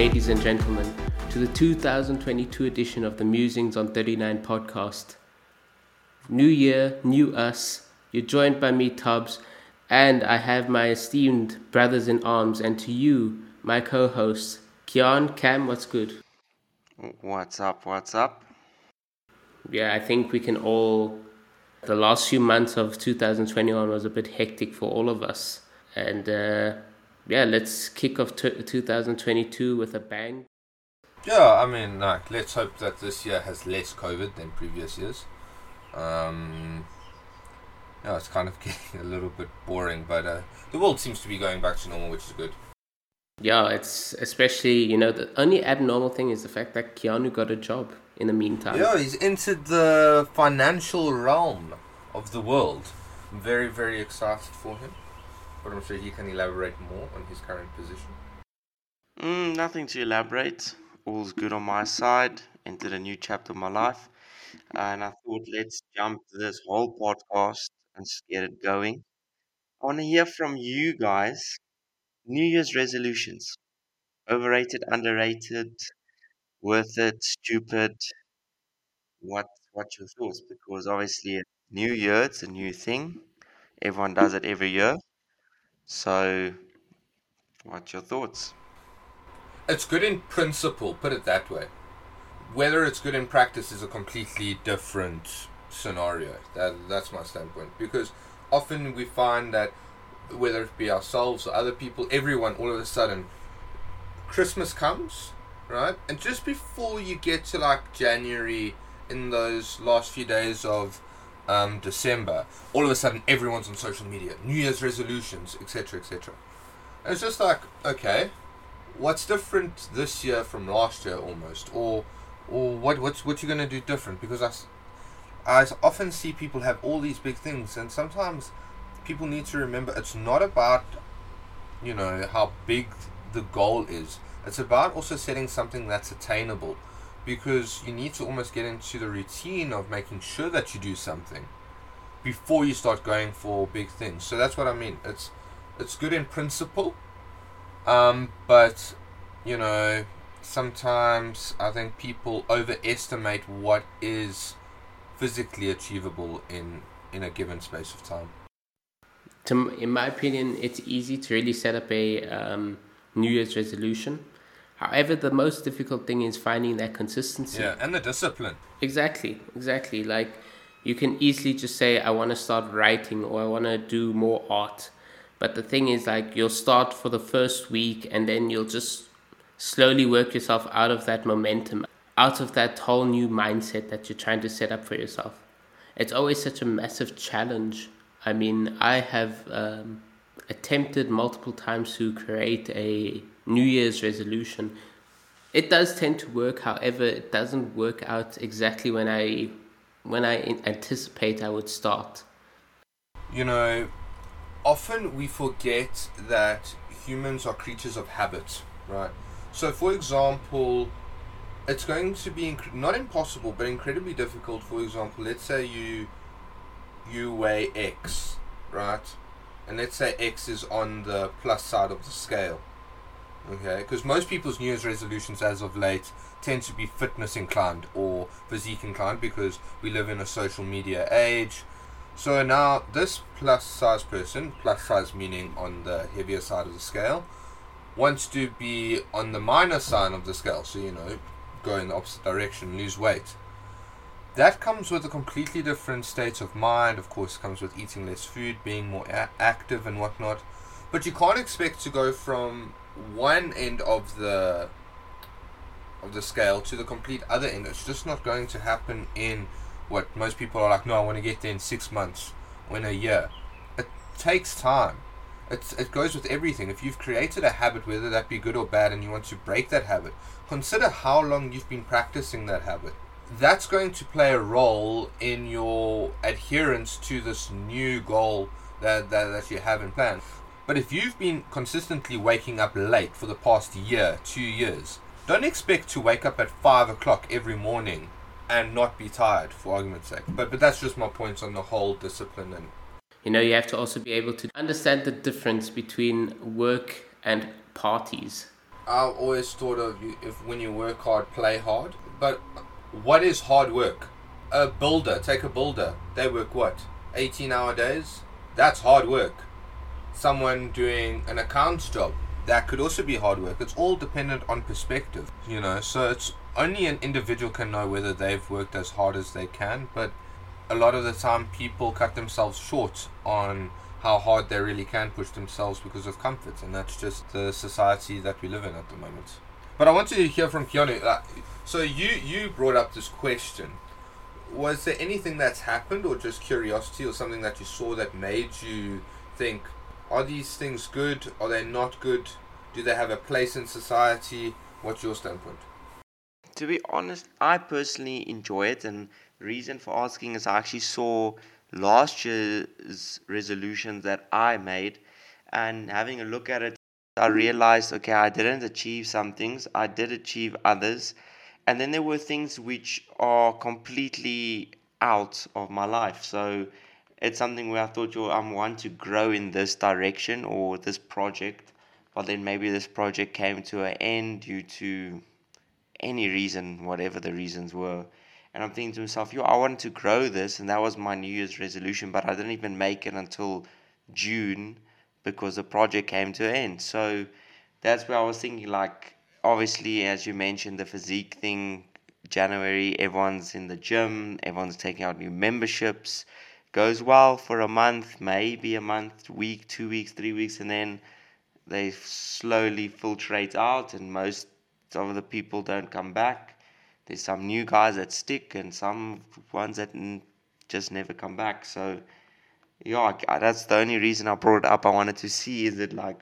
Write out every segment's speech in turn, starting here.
ladies and gentlemen, to the 2022 edition of the Musings on 39 podcast. New year, new us. You're joined by me, Tubbs, and I have my esteemed brothers in arms, and to you, my co hosts, Kian, Cam, what's good? What's up? What's up? Yeah, I think we can all. The last few months of 2021 was a bit hectic for all of us. And uh, yeah, let's kick off t- 2022 with a bang. Yeah, I mean, like, let's hope that this year has less COVID than previous years. Um, yeah, it's kind of getting a little bit boring, but uh, the world seems to be going back to normal, which is good. Yeah, it's especially, you know, the only abnormal thing is the fact that Keanu got a job in the meantime. Yeah, he's entered the financial realm of the world. I'm very, very excited for him but I'm sure he can elaborate more on his current position. Mm, nothing to elaborate. All's good on my side. Entered a new chapter of my life. And I thought, let's jump this whole podcast and get it going. I want to hear from you guys New Year's resolutions. Overrated, underrated, worth it, stupid. What what's your thoughts? Because obviously, New Year, it's a new thing. Everyone does it every year. So, what's your thoughts? It's good in principle, put it that way. Whether it's good in practice is a completely different scenario. That that's my standpoint because often we find that whether it be ourselves or other people, everyone all of a sudden Christmas comes, right? And just before you get to like January in those last few days of um, December, all of a sudden everyone's on social media, New Year's resolutions, etc., etc. it's just like, okay, what's different this year from last year almost, or or what what's what you're gonna do different? Because I, I often see people have all these big things, and sometimes people need to remember it's not about, you know, how big the goal is. It's about also setting something that's attainable because you need to almost get into the routine of making sure that you do something before you start going for big things. So that's what I mean. It's it's good in principle, um, but you know sometimes I think people overestimate what is physically achievable in in a given space of time. To, in my opinion, it's easy to really set up a um, New Year's resolution However, the most difficult thing is finding that consistency. Yeah, and the discipline. Exactly, exactly. Like you can easily just say, I want to start writing or I want to do more art. But the thing is, like, you'll start for the first week and then you'll just slowly work yourself out of that momentum, out of that whole new mindset that you're trying to set up for yourself. It's always such a massive challenge. I mean, I have um, attempted multiple times to create a New Year's resolution. It does tend to work, however, it doesn't work out exactly when I when I anticipate I would start. You know, often we forget that humans are creatures of habit, right? So, for example, it's going to be inc- not impossible, but incredibly difficult. For example, let's say you you weigh X, right? And let's say X is on the plus side of the scale. Okay, because most people's New Year's resolutions as of late tend to be fitness inclined or physique inclined because we live in a social media age. So now this plus size person, plus size meaning on the heavier side of the scale, wants to be on the minor side of the scale. So you know, go in the opposite direction, lose weight. That comes with a completely different state of mind. Of course, comes with eating less food, being more a- active and whatnot. But you can't expect to go from one end of the of the scale to the complete other end. It's just not going to happen in what most people are like. No, I want to get there in six months or in a year. It takes time. It's, it goes with everything. If you've created a habit, whether that be good or bad, and you want to break that habit, consider how long you've been practicing that habit. That's going to play a role in your adherence to this new goal that, that, that you have in plan. But if you've been consistently waking up late for the past year, two years, don't expect to wake up at five o'clock every morning and not be tired, for argument's sake. But but that's just my points on the whole discipline and. You know, you have to also be able to understand the difference between work and parties. I've always thought of you if when you work hard, play hard. But what is hard work? A builder, take a builder. They work what? 18 hour days? That's hard work. Someone doing an accounts job, that could also be hard work. It's all dependent on perspective, you know. So it's only an individual can know whether they've worked as hard as they can, but a lot of the time people cut themselves short on how hard they really can push themselves because of comfort, and that's just the society that we live in at the moment. But I want to hear from Keanu. So you you brought up this question. Was there anything that's happened, or just curiosity, or something that you saw that made you think, are these things good? Are they not good? Do they have a place in society? What's your standpoint? To be honest, I personally enjoy it, and the reason for asking is I actually saw last year's resolutions that I made, and having a look at it, I realized okay, I didn't achieve some things, I did achieve others, and then there were things which are completely out of my life. So it's something where I thought, yo, I'm want to grow in this direction or this project, but then maybe this project came to an end due to any reason, whatever the reasons were. And I'm thinking to myself, yo, I wanted to grow this, and that was my New Year's resolution, but I didn't even make it until June because the project came to an end. So that's where I was thinking, like, obviously, as you mentioned, the physique thing, January, everyone's in the gym, everyone's taking out new memberships. Goes well for a month, maybe a month, week, two weeks, three weeks, and then they slowly filtrate out, and most of the people don't come back there's some new guys that stick and some ones that just never come back. So yeah, that's the only reason I brought it up. I wanted to see is it like,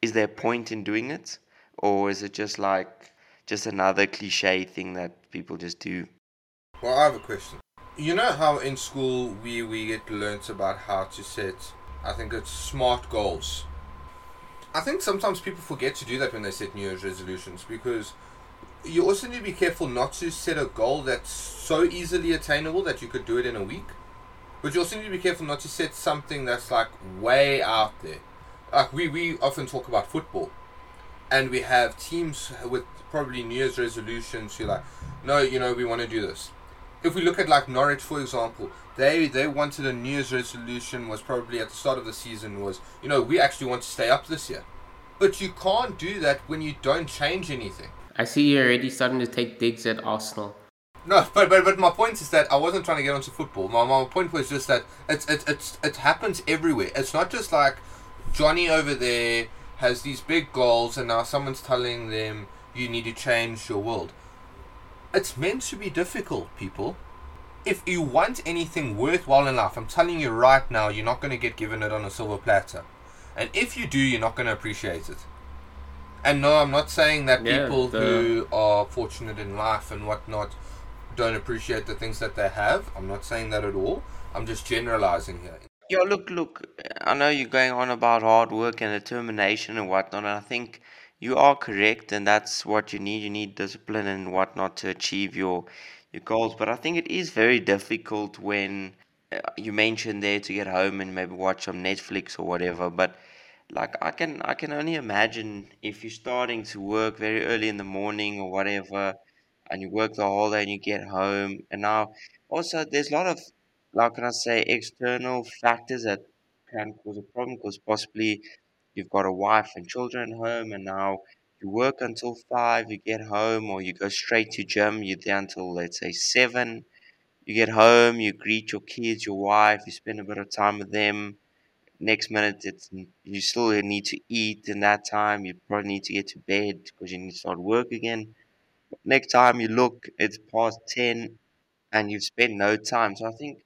is there a point in doing it, or is it just like just another cliche thing that people just do? Well, I have a question. You know how in school we we get learnt about how to set, I think it's smart goals. I think sometimes people forget to do that when they set New Year's resolutions because you also need to be careful not to set a goal that's so easily attainable that you could do it in a week. But you also need to be careful not to set something that's like way out there. Like we, we often talk about football, and we have teams with probably New Year's resolutions. You're like, no, you know, we want to do this. If we look at like Norwich, for example, they they wanted a New Year's resolution was probably at the start of the season was, you know, we actually want to stay up this year. But you can't do that when you don't change anything. I see you're already starting to take digs at Arsenal. No, but, but but my point is that I wasn't trying to get onto football. My, my point was just that it's it, it's it happens everywhere. It's not just like Johnny over there has these big goals and now someone's telling them you need to change your world. It's meant to be difficult, people. If you want anything worthwhile in life, I'm telling you right now, you're not going to get given it on a silver platter. And if you do, you're not going to appreciate it. And no, I'm not saying that yeah, people the... who are fortunate in life and whatnot don't appreciate the things that they have. I'm not saying that at all. I'm just generalizing here. Yeah, look, look. I know you're going on about hard work and determination and whatnot, and I think you are correct, and that's what you need. You need discipline and whatnot to achieve your your goals. But I think it is very difficult when uh, you mentioned there to get home and maybe watch some Netflix or whatever. But like I can I can only imagine if you're starting to work very early in the morning or whatever, and you work the whole day and you get home, and now also there's a lot of how can I say external factors that can cause a problem because possibly you've got a wife and children at home, and now you work until five, you get home, or you go straight to gym, you're there until let's say seven. You get home, you greet your kids, your wife, you spend a bit of time with them. Next minute it's you still need to eat in that time you probably need to get to bed because you need to start work again. Next time you look it's past 10 and you've spent no time. So i think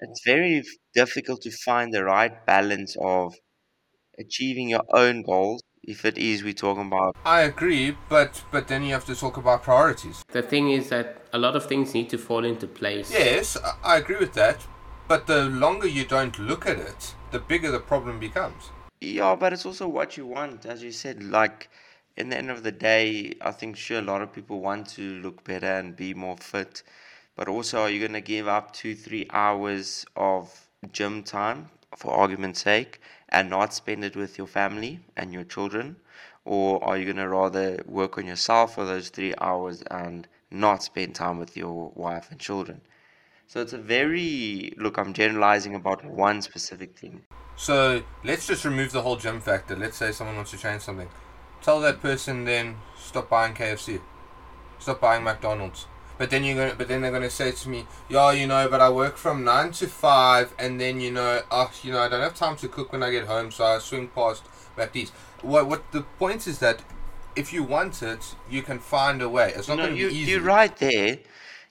it's very difficult to find the right balance of achieving your own goals if it is we're talking about i agree but but then you have to talk about priorities the thing is that a lot of things need to fall into place yes i agree with that but the longer you don't look at it the bigger the problem becomes. Yeah, but it's also what you want, as you said. Like, in the end of the day, I think sure a lot of people want to look better and be more fit, but also are you going to give up two, three hours of gym time for argument's sake and not spend it with your family and your children? or are you going to rather work on yourself for those three hours and not spend time with your wife and children? So it's a very look. I'm generalizing about one specific thing. So let's just remove the whole gym factor. Let's say someone wants to change something. Tell that person then stop buying KFC, stop buying McDonald's. But then you're gonna, but then they're gonna say to me, "Yo, you know, but I work from nine to five, and then you know, oh, you know, I don't have time to cook when I get home, so I swing past McD's. What, what the point is that if you want it, you can find a way. It's not No, gonna you be easy. you're right there.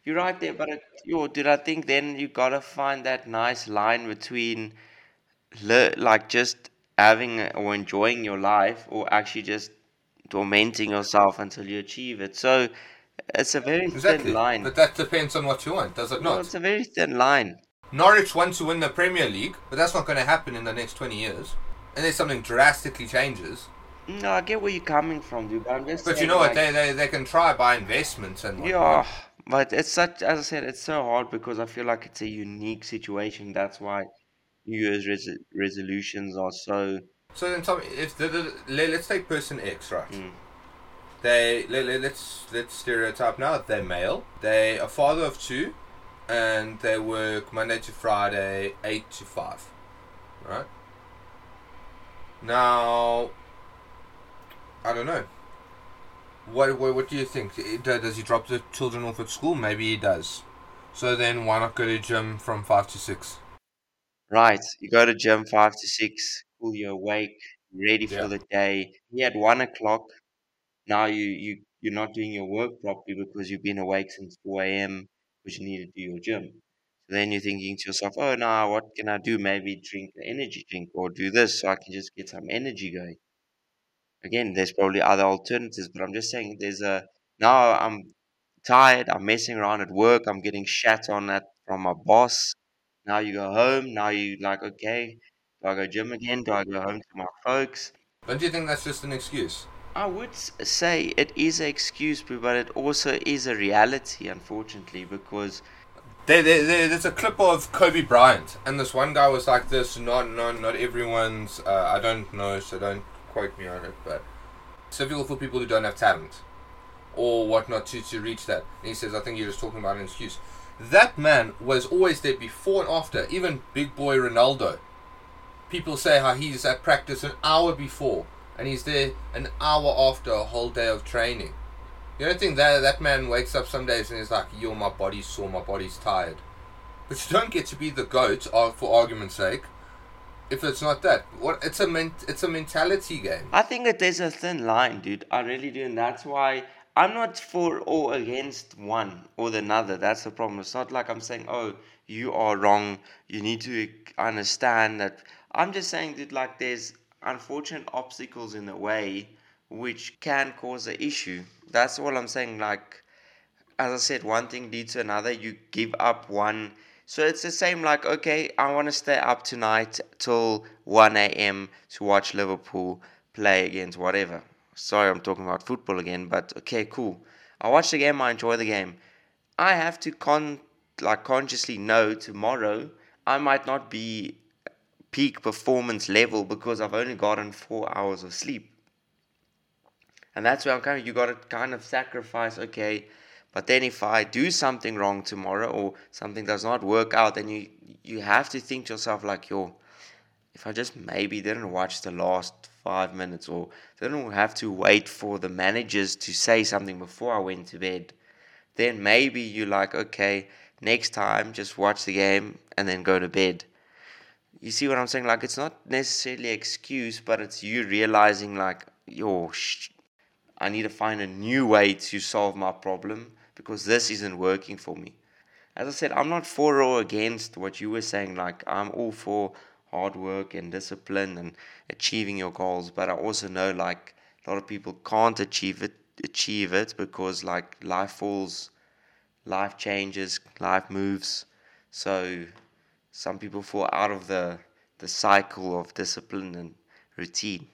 You're right there, but it, yo, dude, I think then you gotta find that nice line between, le- like just having or enjoying your life, or actually just tormenting yourself until you achieve it. So it's a very Exactly. thin line. But that depends on what you want, does it No, not? it's a very thin line. Norwich want to win the Premier League, but that's not going to happen in the next 20 years. Unless something drastically changes. No, I get where you're coming from, dude. But. But you know what? like, They, they, they can try by investments and whatnot. Yeah, but it's such, as I said, it's so hard because I feel like it's a unique situation. That's why New Year's res resolutions are so. So then tell me, if the, the, let, let's take person X, right? Mm. They let, let, let's let's stereotype now. They're male. They are father of two, and they work Monday to Friday, eight to five, right? Now, I don't know. What what, what do you think? Does he drop the children off at school? Maybe he does. So then, why not go to gym from five to six? Right, you go to gym five to six, cool, you're awake, ready Yeah. for the day. You at one o'clock, now you you you're not doing your work properly because you've been awake since four a.m. because you need to do your gym. So then you're thinking to yourself, oh, now what can I do? Maybe drink an energy drink or do this so I can just get some energy going. Again, there's probably other alternatives, but I'm just saying there's a now I'm tired, I'm messing around at work, I'm getting shat on at from my boss. Now you go home, now you like, okay, do I go gym again? Do I go home to my folks? Don't you think that's just an excuse? I would say it is an excuse, but it also is a reality, unfortunately, because There, there, there, there's a clip of Kobe Bryant, and this one guy was like this. Not, not, not everyone's. Uh, I don't know, so don't quote me on it. But it's for people who don't have talent or whatnot to to reach that. And he says, I think you're just talking about an excuse. That man was always there before and after. Even big boy Ronaldo. People say how he's at practice an hour before, and he's there an hour after a whole day of training. You don't think that that man wakes up some days and is like, "Yo, my body's sore, my body's tired," but you don't get to be the goat, uh, for argument's sake. If it's not that, what it's a ment- it's a mentality game. I think that there's a thin line, dude. I really do, and that's why I'm not for or against one or the other. That's the problem. It's not like I'm saying, oh, you are wrong. You need to understand that. I'm just saying that, like, there's unfortunate obstacles in the way which can cause an issue. That's all I'm saying. Like, as I said, one thing leads to another. You give up one. So it's the same like, okay, I want to stay up tonight till 1 a.m. to watch Liverpool play against whatever. Sorry, I'm talking about football again, but okay, cool. I watch the game, I enjoy the game. I have to con like consciously know tomorrow I might not be peak performance level because I've only gotten four hours of sleep. And that's where I'm kind of, you got to kind of sacrifice, okay, but then if I do something wrong tomorrow or something does not work out, then you, you have to think to yourself, like, yo, if I just maybe didn't watch the last five minutes or didn't have to wait for the managers to say something before I went to bed, then maybe you're like, okay, next time just watch the game and then go to bed. You see what I'm saying? Like, it's not necessarily excuse, but it's you realizing, like, yo, sh- I need to find a new way to solve my problem because this isn't working for me. As I said, I'm not for or against what you were saying. Like, I'm all for hard work and discipline and achieving your goals, but I also know like a lot of people can't achieve it achieve it because like life falls, life changes, life moves. So some people fall out of the the cycle of discipline and routine.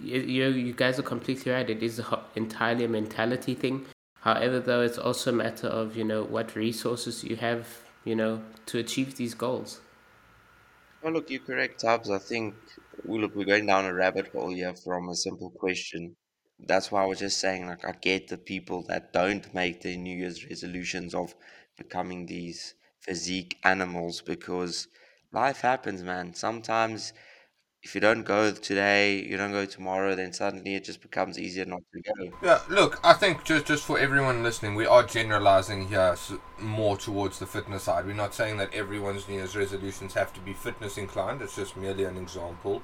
You, you, you guys are completely right. It is entirely a mentality thing. However, though, it's also a matter of, you know, what resources you have, you know, to achieve these goals. Well, look, you're correct, Tubbs. I think we look we're going down a rabbit hole here from a simple question. That's why I was just saying, like, I get the people that don't make their New Year's resolutions of becoming these physique animals because life happens, man. Sometimes if you don't go today, you don't go tomorrow, then suddenly it just becomes easier not to go. Yeah, look, I think just just for everyone listening, we are generalizing here more towards the fitness side. We're not saying that everyone's New Year's resolutions have to be fitness inclined. It's just merely an example.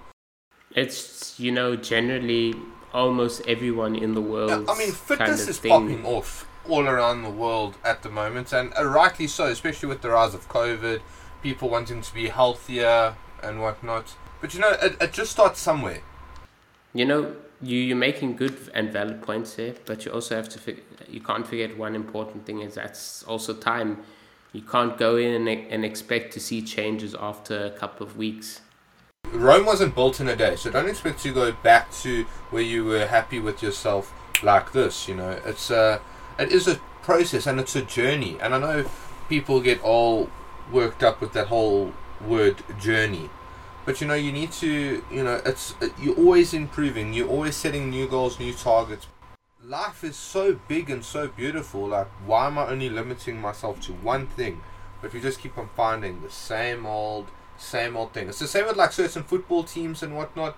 It's you know generally almost everyone in the world. Yeah, I mean, kind fitness of is thing. popping off all around the world at the moment, and uh, rightly so, especially with the rise of COVID, people wanting to be healthier and whatnot. But you know, it, it just starts somewhere. You know, you you're making good and valid points here, but you also have to fig- you can't forget one important thing is that's also time. You can't go in and, and expect to see changes after a couple of weeks. Rome wasn't built in a day, so don't expect to go back to where you were happy with yourself like this. You know, it's a, it is a process and it's a journey. And I know people get all worked up with that whole word journey, but you know, you need to, you know, it's you're always improving. You're always setting new goals, new targets. Life is so big and so beautiful. Like, why am I only limiting myself to one thing? But we just keep on finding the same old same old thing. It's the same with like certain football teams and whatnot.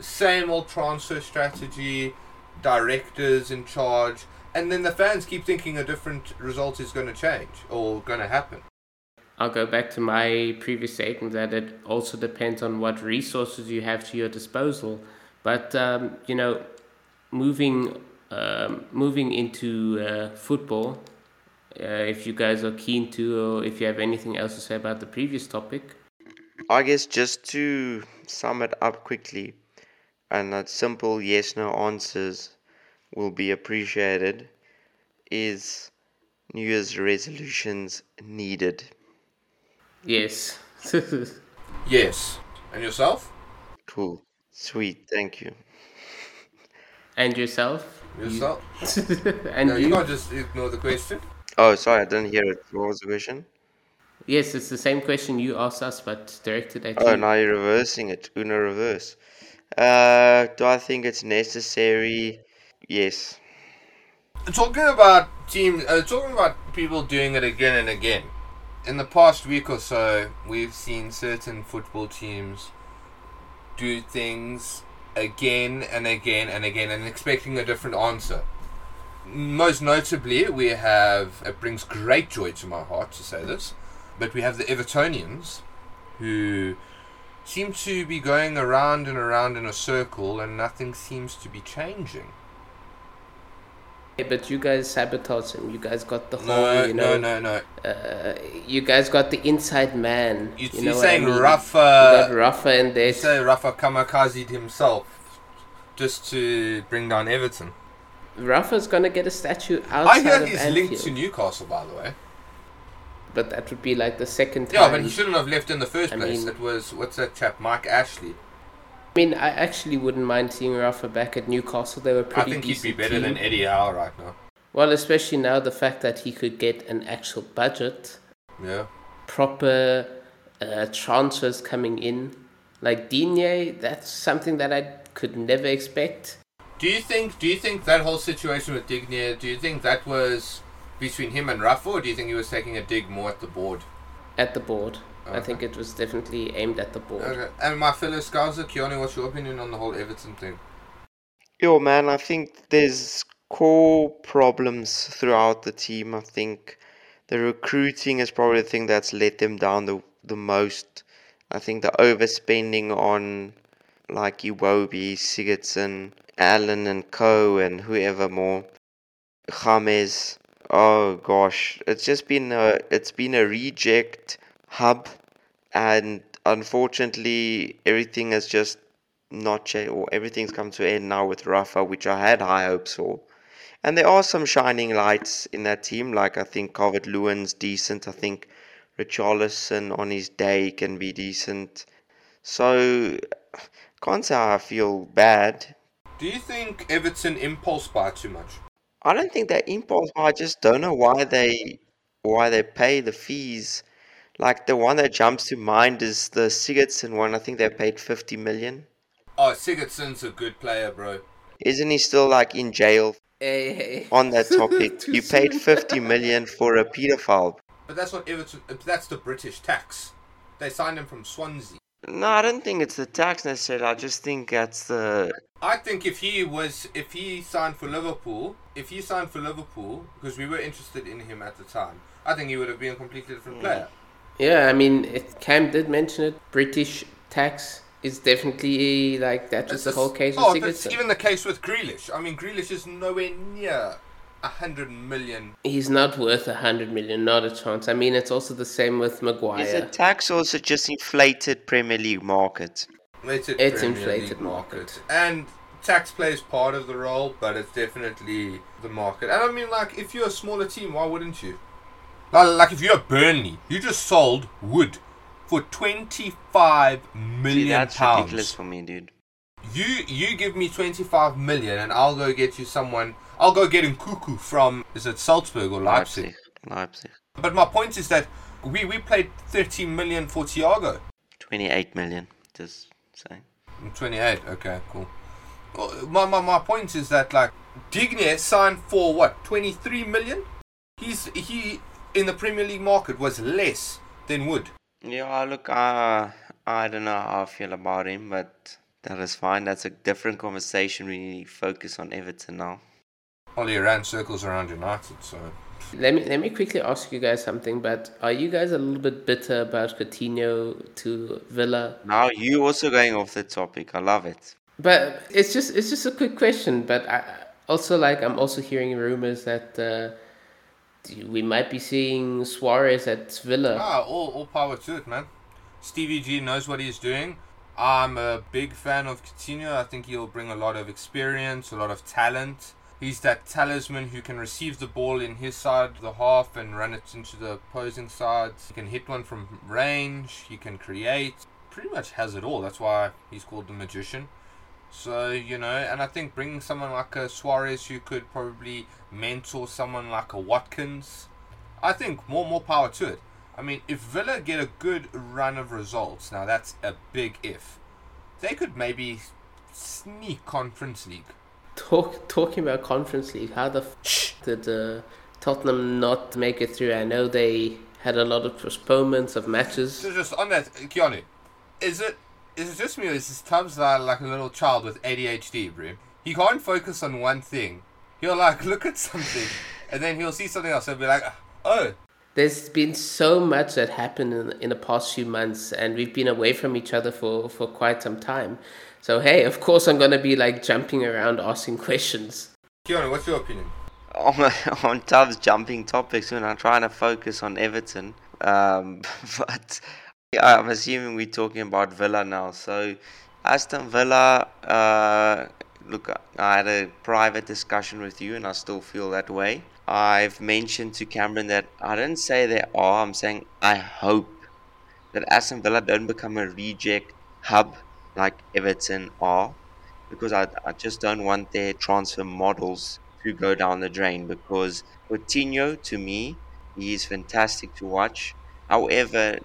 Same old transfer strategy, directors in charge, and then the fans keep thinking a different result is going to change or going to happen. I'll go back to my previous statement that it also depends on what resources you have to your disposal. But um, you know, moving um, moving into uh, football, uh, if you guys are keen to, or if you have anything else to say about the previous topic. I guess just to sum it up quickly, and that simple yes no answers will be appreciated, is New Year's resolutions needed. Yes. Yes. And yourself? Cool. Sweet. Thank you. and yourself? Yourself? and no, you? you can't just ignore the question. Oh, sorry, I didn't hear it. What was the question? Yes, it's the same question you asked us, but directed at Oh, you. now you're reversing it. Uno reverse. Uh, do I think it's necessary? Yes. Talking about team, uh, talking about people doing it again and again. In the past week or so, we've seen certain football teams do things again and again and again and expecting a different answer. Most notably, we have, it brings great joy to my heart to say this, but we have the Evertonians who seem to be going around and around in a circle and nothing seems to be changing. But you guys sabotage him. You guys got the whole, No, you know, no, no, no. Uh, you guys got the inside man. You, You, know what saying I mean? You Rafa, got Rafa in there. you say Rafa kamikazed himself just to bring down Everton. Rafa's gonna get a statue outside. I hear he's Anfield. linked to Newcastle, by the way. But that would be like the second time. Yeah, but he shouldn't have left in the first I place. mean- it was what's that chap, Mike Ashley. I mean, I actually wouldn't mind seeing Rafa back at Newcastle. They were a I pretty think he'd be better team. than Eddie Howe right now. Well, especially now the fact that he could get an actual budget, Yeah. proper uh, transfers coming in. Like Digne, that's something that I could never expect. Do you think? Do you think that whole situation with Digne? Do you think that was between him and Rafa, or do you think he was taking a dig more at the board? At the board, I think it was definitely aimed at the board. Okay. And my fellow Scouser, Keanu, what's your opinion on the whole Everton thing? Yo, man, I think there's core problems throughout the team. I think the recruiting is probably the thing that's let them down the, the most. I think the overspending on like Iwobi, Sigurdsson, Allan and Co and whoever more. James. Oh gosh. It's just been a it's been a reject hub and unfortunately everything has just not changed or everything's come to an end now with Rafa, which I had high hopes for. And there are some shining lights in that team, like I think Calvert Lewin's decent. I think Richarlison on his day can be decent. So can't say I feel bad. Do you think Everton impulse buy too much? I don't think they're impulse. I just don't know why they why they pay the fees. Like the one that jumps to mind is the Sigurdsson one. I think they paid 50 million. Oh, Sigurdsson's a good player, bro. Isn't he still like in jail Hey, hey. on that topic? Too you paid 50 million for a pedophile. But that's what Everton. That's the British tax. They signed him from Swansea. No, I don't think it's the tax necessarily. I just think that's the. I think if he was, if he signed for Liverpool, if he signed for Liverpool, because we were interested in him at the time, I think he would have been a completely different hmm. player. Yeah, I mean, it, Cam did mention it. British tax is definitely like that was the whole case Oh, with that's even the case with Grealish. I mean, Grealish is nowhere near a hundred million. He's not worth a hundred million, not a chance. I mean, it's also the same with Maguire. Is it tax or is it just inflated Premier League market? It's, It's Premier inflated League market. and tax plays part of the role, but it's definitely the market. And I mean, like, if you're a smaller team, why wouldn't you? Like, like if you're Burnley, you just sold Wood for twenty-five million See, that's pounds. ridiculous for me, dude. You you give me 25 million and I'll go get you someone. I'll go get him, Cuckoo from is it Salzburg or Leipzig? Leipzig. Leipzig. But my point is that we we paid 30 million for Thiago. 28 million. Just saying. 28. Okay, cool. My, my my point is that like Digne signed for what 23 million. He's he in the Premier League market was less than Wood. Yeah, look, uh, I don't know how I feel about him, but that is fine. That's a different conversation. We focus on Everton now. Only ran circles around United, so Let me let me quickly ask you guys something. But are you guys a little bit bitter about Coutinho to Villa? Now you also going off the topic. I love it. But it's just it's just a quick question. But I also like I'm also hearing rumors that uh, we might be seeing Suarez at Villa. Ah, all, all power to it, man. Stevie G knows what he's doing. I'm a big fan of Coutinho. I think he'll bring a lot of experience, a lot of talent. He's that talisman who can receive the ball in his side of the half and run it into the opposing side. He can hit one from range. He can create. Pretty much has it all. That's why he's called the magician. So, you know, and I think bringing someone like a Suarez who could probably mentor someone like a Watkins, I think more more power to it. I mean, if Villa get a good run of results, now that's a big if. They could maybe sneak Conference League. Talk talking about Conference League. How the f- did uh, Tottenham not make it through? I know they had a lot of postponements of matches. So just on that, Keanu, is it is it just me or is this Tubbs like, like a little child with ADHD, bro? He can't focus on one thing. He'll like look at something and then he'll see something else and be like, oh, There's been so much that happened in, in the past few months, and we've been away from each other for, for quite some time. So hey, of course I'm gonna be like jumping around asking questions. Keanu, what's your opinion? on, on Tubbs jumping topics when I'm trying to focus on Everton. Um, but yeah, I'm assuming we're talking about Villa now. So Aston Villa, uh, look, I had a private discussion with you, and I still feel that way. I've mentioned to Cameron that I didn't say they are. I'm saying I hope that Aston Villa don't become a reject hub like Everton are, because I, I just don't want their transfer models to go down the drain. Because Coutinho, to me, he is fantastic to watch. However,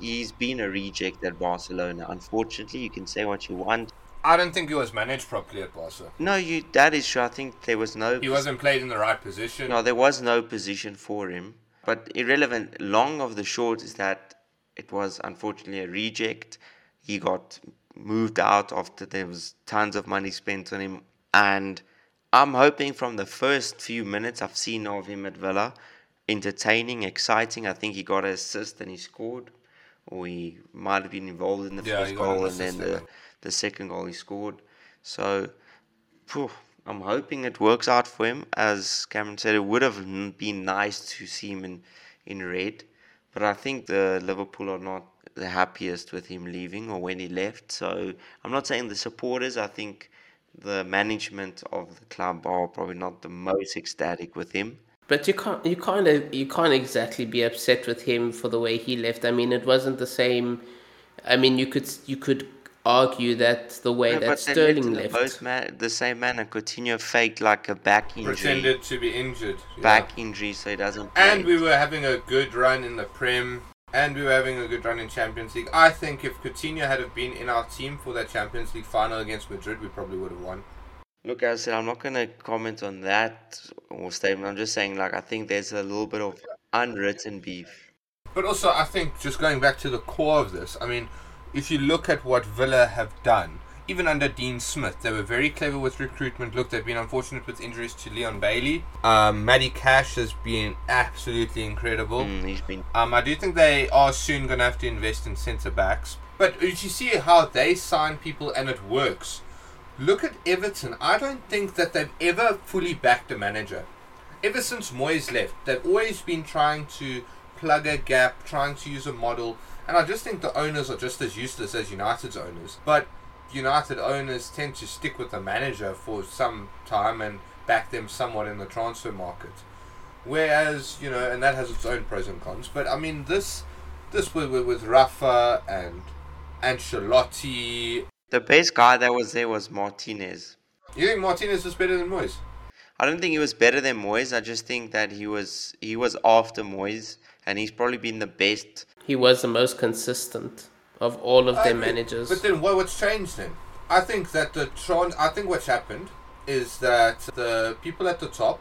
he's been a reject at Barcelona. Unfortunately, you can say what you want. I don't think he was managed properly at Barca. No, you that is true. I think there was no He wasn't played in the right position. no, there was no position for him. But irrelevant. Long of the short is that it was unfortunately a reject. He got moved out after there was tons of money spent on him. And I'm hoping from the first few minutes I've seen of him at Villa, entertaining, exciting. I think he got an assist and he scored. Or he might have been involved in the Yeah, first got an goal and then the, the second goal he scored. So Phew, I'm hoping it works out for him. As Cameron said, it would have been nice to see him in, in red, but I think the Liverpool are not the happiest with him leaving or when he left. So I'm not saying the supporters. I think the management of the club are probably not the most ecstatic with him. But you can't you can't you can't exactly be upset with him for the way he left. I mean, it wasn't the same. I mean, you could you could argue that the way Yeah, that but Sterling left. the both ma- the same manner. Coutinho faked like a back injury, Pretended to be injured. yeah. back injury, so he doesn't. And we were having a good run in the Prem. and we were having a good run in Champions League. I think if Coutinho had have been in our team for that Champions League final against Madrid, we probably would have won. Look, as I said, I'm not going to comment on that or statement. I'm just saying, like, I think there's a little bit of unwritten beef. But also, I think just going back to the core of this, I mean, if you look at what Villa have done, even under Dean Smith, they were very clever with recruitment. Look, they've been unfortunate with injuries to Leon Bailey. Um, Matty Cash has been absolutely incredible. Mm, he's been. Um, I do think they are soon going to have to invest in centre backs. But if you see how they sign people and it works, look at Everton. I don't think that they've ever fully backed a manager. Ever since Moyes left, they've always been trying to plug a gap, trying to use a model. And I just think the owners are just as useless as United's owners. But United owners tend to stick with the manager for some time and back them somewhat in the transfer market. Whereas, you know, and that has its own pros and cons. But I mean, this this with, with, Rafa and Ancelotti. The best guy that was there was Martinez. You think Martinez is better than Moyes? I don't think he was better than Moyes. I just think that he was he was after Moyes, and he's probably been the best. He was the most consistent of all of I their agree. managers. But then what, what's changed then? I think that the trans. I think what's happened is that the people at the top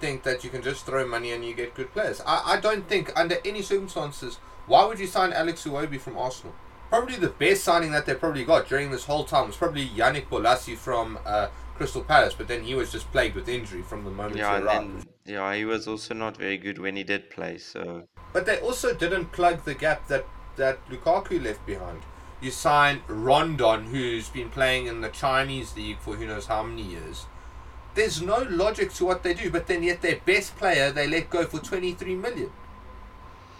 think that you can just throw money and you get good players. I, I don't think under any circumstances why would you sign Alex Iwobi from Arsenal? Probably the best signing that they probably got during this whole time was probably Yannick Bolasie from uh, Crystal Palace, but then he was just plagued with injury from the moment Yeah, he arrived. yeah, he was also not very good when he did play. So But they also didn't plug the gap that, that Lukaku left behind. You sign Rondon, who's been playing in the Chinese league for who knows how many years. There's no logic to what they do, but then yet their best player they let go for 23 million.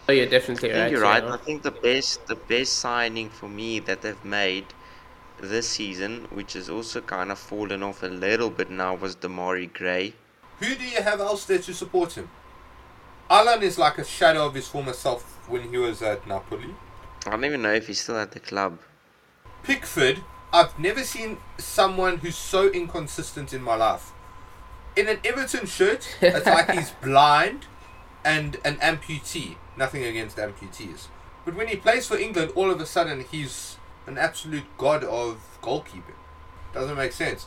Oh, you're definitely I think right. you're right. yeah. I think the best the best signing for me that they've made this season, which has also kind of fallen off a little bit now, was Demarai Gray. Who do you have else there to support him? Allan is like a shadow of his former self when he was at Napoli. I don't even know if he's still at the club. Pickford, I've never seen someone who's so inconsistent in my life. In an Everton shirt, it's like he's blind and an amputee. Nothing against amputees. But when he plays for England, all of a sudden he's an absolute god of goalkeeping. Doesn't make sense.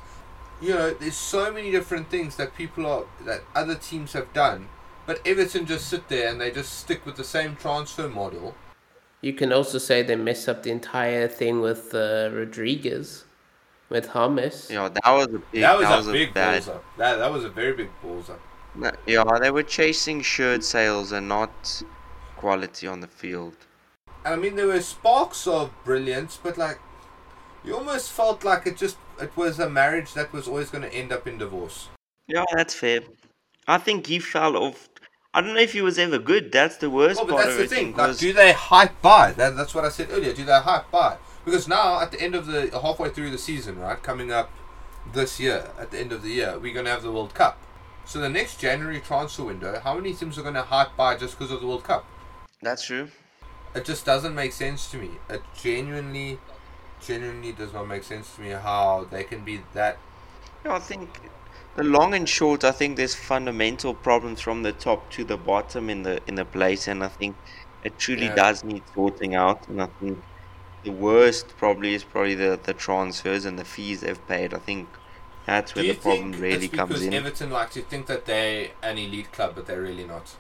You know, there's so many different things that people are that other teams have done, but Everton just sit there and they just stick with the same transfer model. You can also say they mess up the entire thing with uh, Rodriguez, with James. Yeah, that was a big. that was a a big bad. balls up. That that was a very big balls up. No, Yeah, they were chasing shirt sales and not quality on the field. And I mean, there were sparks of brilliance, but like, you almost felt like it just it was a marriage that was always going to end up in divorce. Yeah, that's fair. I think he fell off. I don't know if he was ever good. That's the worst Well, but part that's of the thing. Like, do they hype by? That, that's what I said earlier. Do they hype by? Because now, at the end of the halfway through the season, right, coming up this year, at the end of the year, we're going to have the World Cup. So the next January transfer window, how many teams are going to hype by just because of the World Cup? That's true. It just doesn't make sense to me. It genuinely, genuinely does not make sense to me how they can be that I think the long and short. I think there's fundamental problems from the top to the bottom in the in the place, and I think it truly Yeah. does need sorting out. And I think the worst probably is probably the the transfers and the fees they've paid. I think that's where the problem really comes because in. Everton like to think that they're an elite club, but they're really not.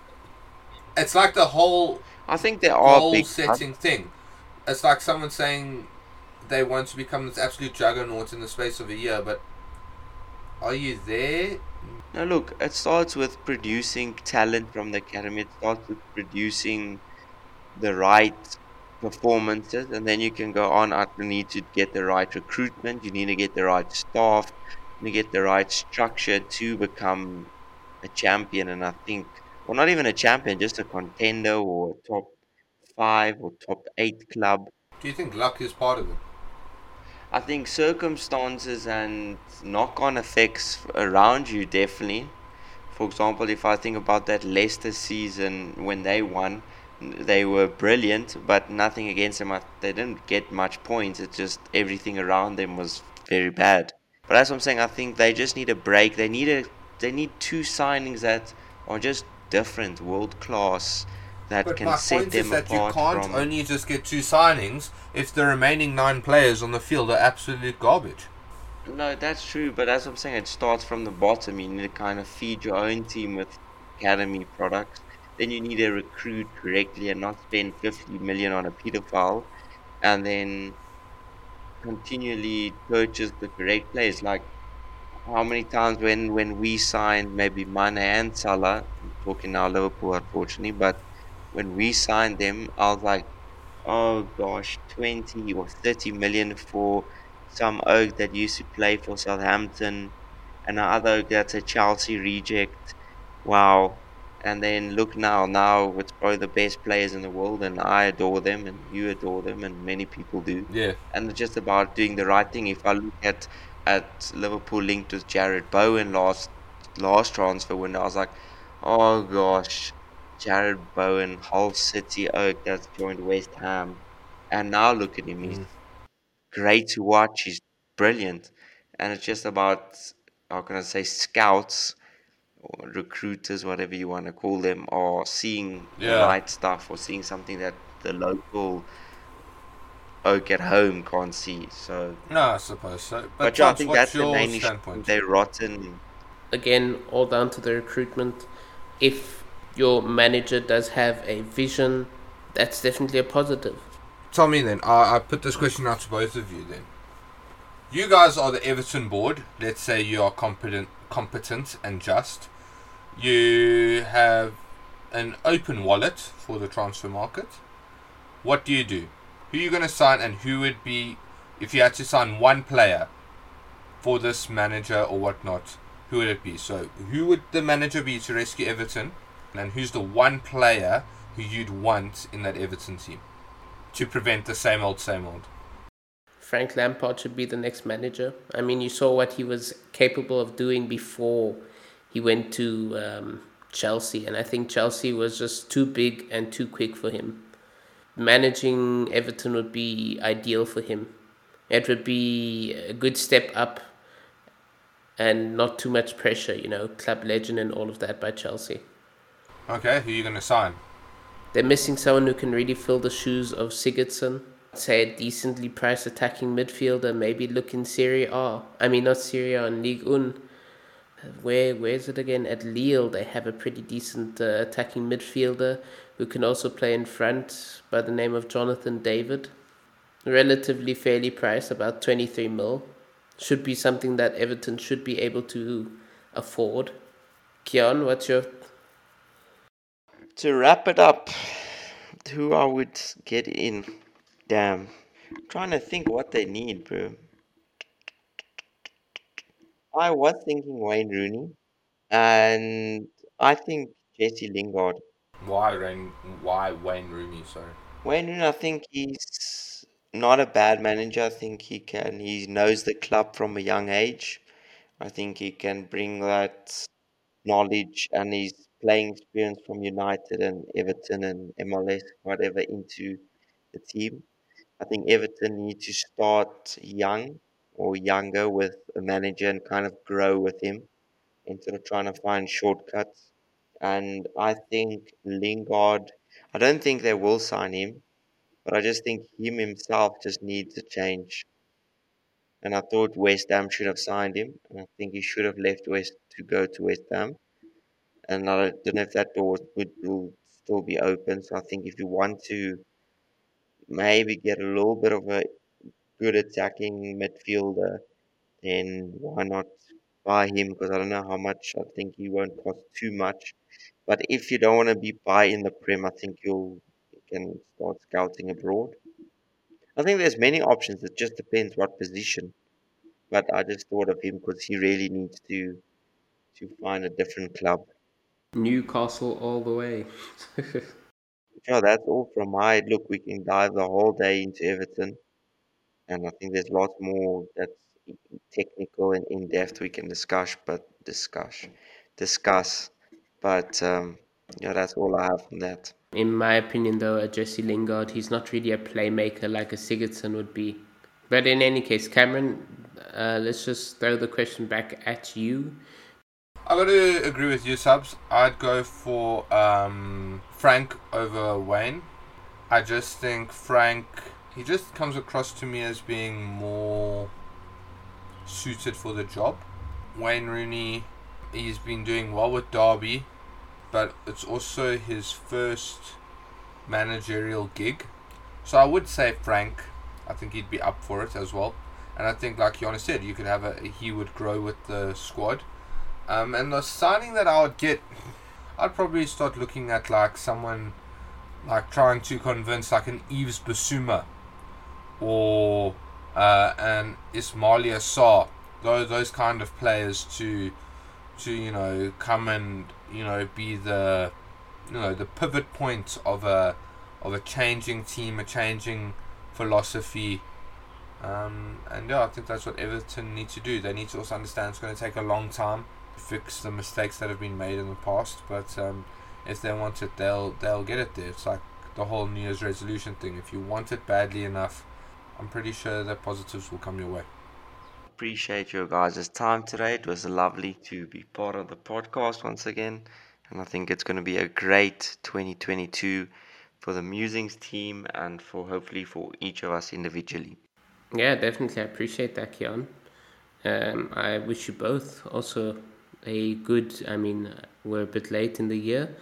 It's like the whole I think there are goal big setting thing. It's like someone saying they want to become this absolute juggernaut in the space of a year, but are you there? Now, look, it starts with producing talent from the academy. It starts with producing the right performances, and then you can go on. I need to get the right recruitment. You need to get the right staff. You need to get the right structure to become a champion. And I think, well, not even a champion, just a contender or a top five or top eight club. Do you think luck is part of it? I think circumstances and knock on effects around you definitely. For example, if I think about that Leicester season when they won, they were brilliant, but nothing against them. They didn't get much points. It's just everything around them was very bad. But as I'm saying. I think they just need a break. They need a they need two signings that are just different, world class that But can my set point them is that you apart can't from. only just get two signings if the remaining nine players on the field are absolute garbage. No, that's true, but as I'm saying, it starts from the bottom. You need to kind of feed your own team with academy products. Then you need to recruit correctly and not spend 50 million on a pedophile, and then continually purchase the correct players. Like how many times when when we signed maybe Mane and Salah, I'm talking now Liverpool unfortunately, but when we signed them, I was like, oh gosh, 20 or 30 million for some oak that used to play for Southampton, and another oak that's a Chelsea reject. Wow. And then look now, now it's probably the best players in the world, and I adore them, and you adore them, and many people do. Yeah. And it's just about doing the right thing. If I look at at Liverpool linked with Jarrod Bowen last last transfer window, I was like, oh gosh, Jarrod Bowen, Hull City Oak that's joined West Ham, and now look at him. He's Mm. great to watch. He's brilliant, and it's just about how can I say scouts or recruiters, whatever you want to call them, are seeing the right stuff or seeing something that the local oak at home can't see. So, No, I suppose so. But, but, yeah, I think what's that's the your main issue. standpoint? They're rotten. Again, all down to the recruitment. If your manager does have a vision, that's definitely a positive. Tell me then. I, I put this question out to both of you then. You guys are the Everton board. Let's say you are competent, competent and just. You have an open wallet for the transfer market. What do you do? Who are you going to sign, and who would be, if you had to sign one player for this manager or whatnot? Who would it be? So, who would the manager be to rescue Everton, and who's the one player who you'd want in that Everton team to prevent the same old, same old? Frank Lampard should be the next manager. I mean, you saw what he was capable of doing before he went to um, Chelsea, and I think Chelsea was just too big and too quick for him. Managing Everton would be ideal for him. It would be a good step up and not too much pressure, you know, club legend and all of that by Chelsea. Okay, who are you going to sign? They're missing someone who can really fill the shoes of Sigurdsson. Say a decently priced attacking midfielder, maybe look in Serie A. I mean, not Serie A, in Ligue 1. Where, where is it again? At Lille, they have a pretty decent uh, attacking midfielder who can also play in front by the name of Jonathan David. Relatively fairly priced, about 23 mil. Should be something that Everton should be able to afford. Kian, what's your To wrap it up, who I would get in. Damn. trying to think what they need, bro. I was thinking Wayne Rooney, and I think Jesse Lingard. Why Rain? Why Wayne Rooney? Sorry. Wayne Rooney, I think he's not a bad manager. I think he can. He knows the club from a young age. I think he can bring that knowledge and his playing experience from United and Everton and MLS, whatever, into the team. I think Everton need to start young or younger with a manager and kind of grow with him instead of trying to find shortcuts. And I think Lingard, I don't think they will sign him, but I just think him himself just needs a change. And I thought West Ham should have signed him, and I think he should have left West to go to West Ham. And I don't know if that door would still be open. So I think if you want to maybe get a little bit of a good attacking midfielder, then why not buy him? Because I don't know how much. I think he won't cost too much. But if you don't want to be buy in the Prem, I think you'll you can start scouting abroad. I think there's many options. It just depends what position. But I just thought of him because he really needs to to find a different club. Newcastle all the way? Yeah, that's all from my look. We can dive the whole day into Everton, and I think there's lots more that's technical and in depth we can discuss. But discuss, discuss. But um, yeah, that's all I have from that. In my opinion, though, a Jesse Lingard, he's not really a playmaker like a Sigurdsson would be. But in any case, Cameron, uh, let's just throw the question back at you. I got to agree with you, subs. I'd go for um, Frank over Wayne. I just think Frank, he just comes across to me as being more suited for the job. Wayne Rooney, he's been doing well with Derby, but it's also his first managerial gig. So I would say Frank. I think he'd be up for it as well. And I think, like Jonas said, you could have a he would grow with the squad. Um, and the signing that I would get, I'd probably start looking at like someone like trying to convince like an Yves Bissouma or uh, an those those kind of players to to you know come and you know be the you know the pivot point of a of a changing team, a changing philosophy. Um, and yeah, I think that's what Everton need to do. They need to also understand it's going to take a long time to fix the mistakes that have been made in the past. But um, if they want it, they'll they'll get it there. It's like the whole New Year's resolution thing. If you want it badly enough, I'm pretty sure that positives will come your way. Appreciate your guys' time today. It was lovely to be part of the podcast once again. And I think it's going to be a great 2022 for the Musings team and for hopefully for each of us individually. Yeah, definitely. I appreciate that, Kian. Um, I wish you both also a good. I mean, we're a bit late in the year,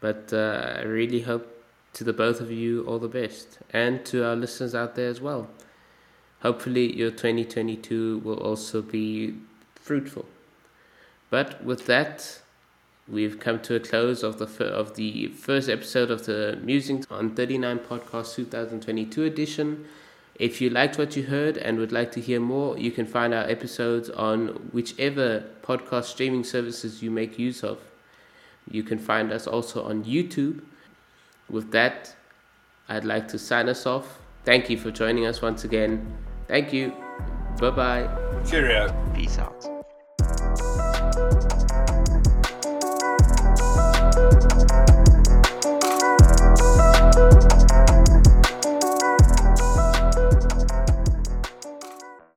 but uh, I really hope to the both of you all the best and to our listeners out there as well. Hopefully, your 2022 will also be fruitful. But with that, we've come to a close of the fir- of the first episode of the Musings on 39 Podcast 2022 edition. If you liked what you heard and would like to hear more, you can find our episodes on whichever podcast streaming services you make use of. You can find us also on YouTube. With that, I'd like to sign us off. Thank you for joining us once again. Thank you. Bye bye. Cheerio. Peace out.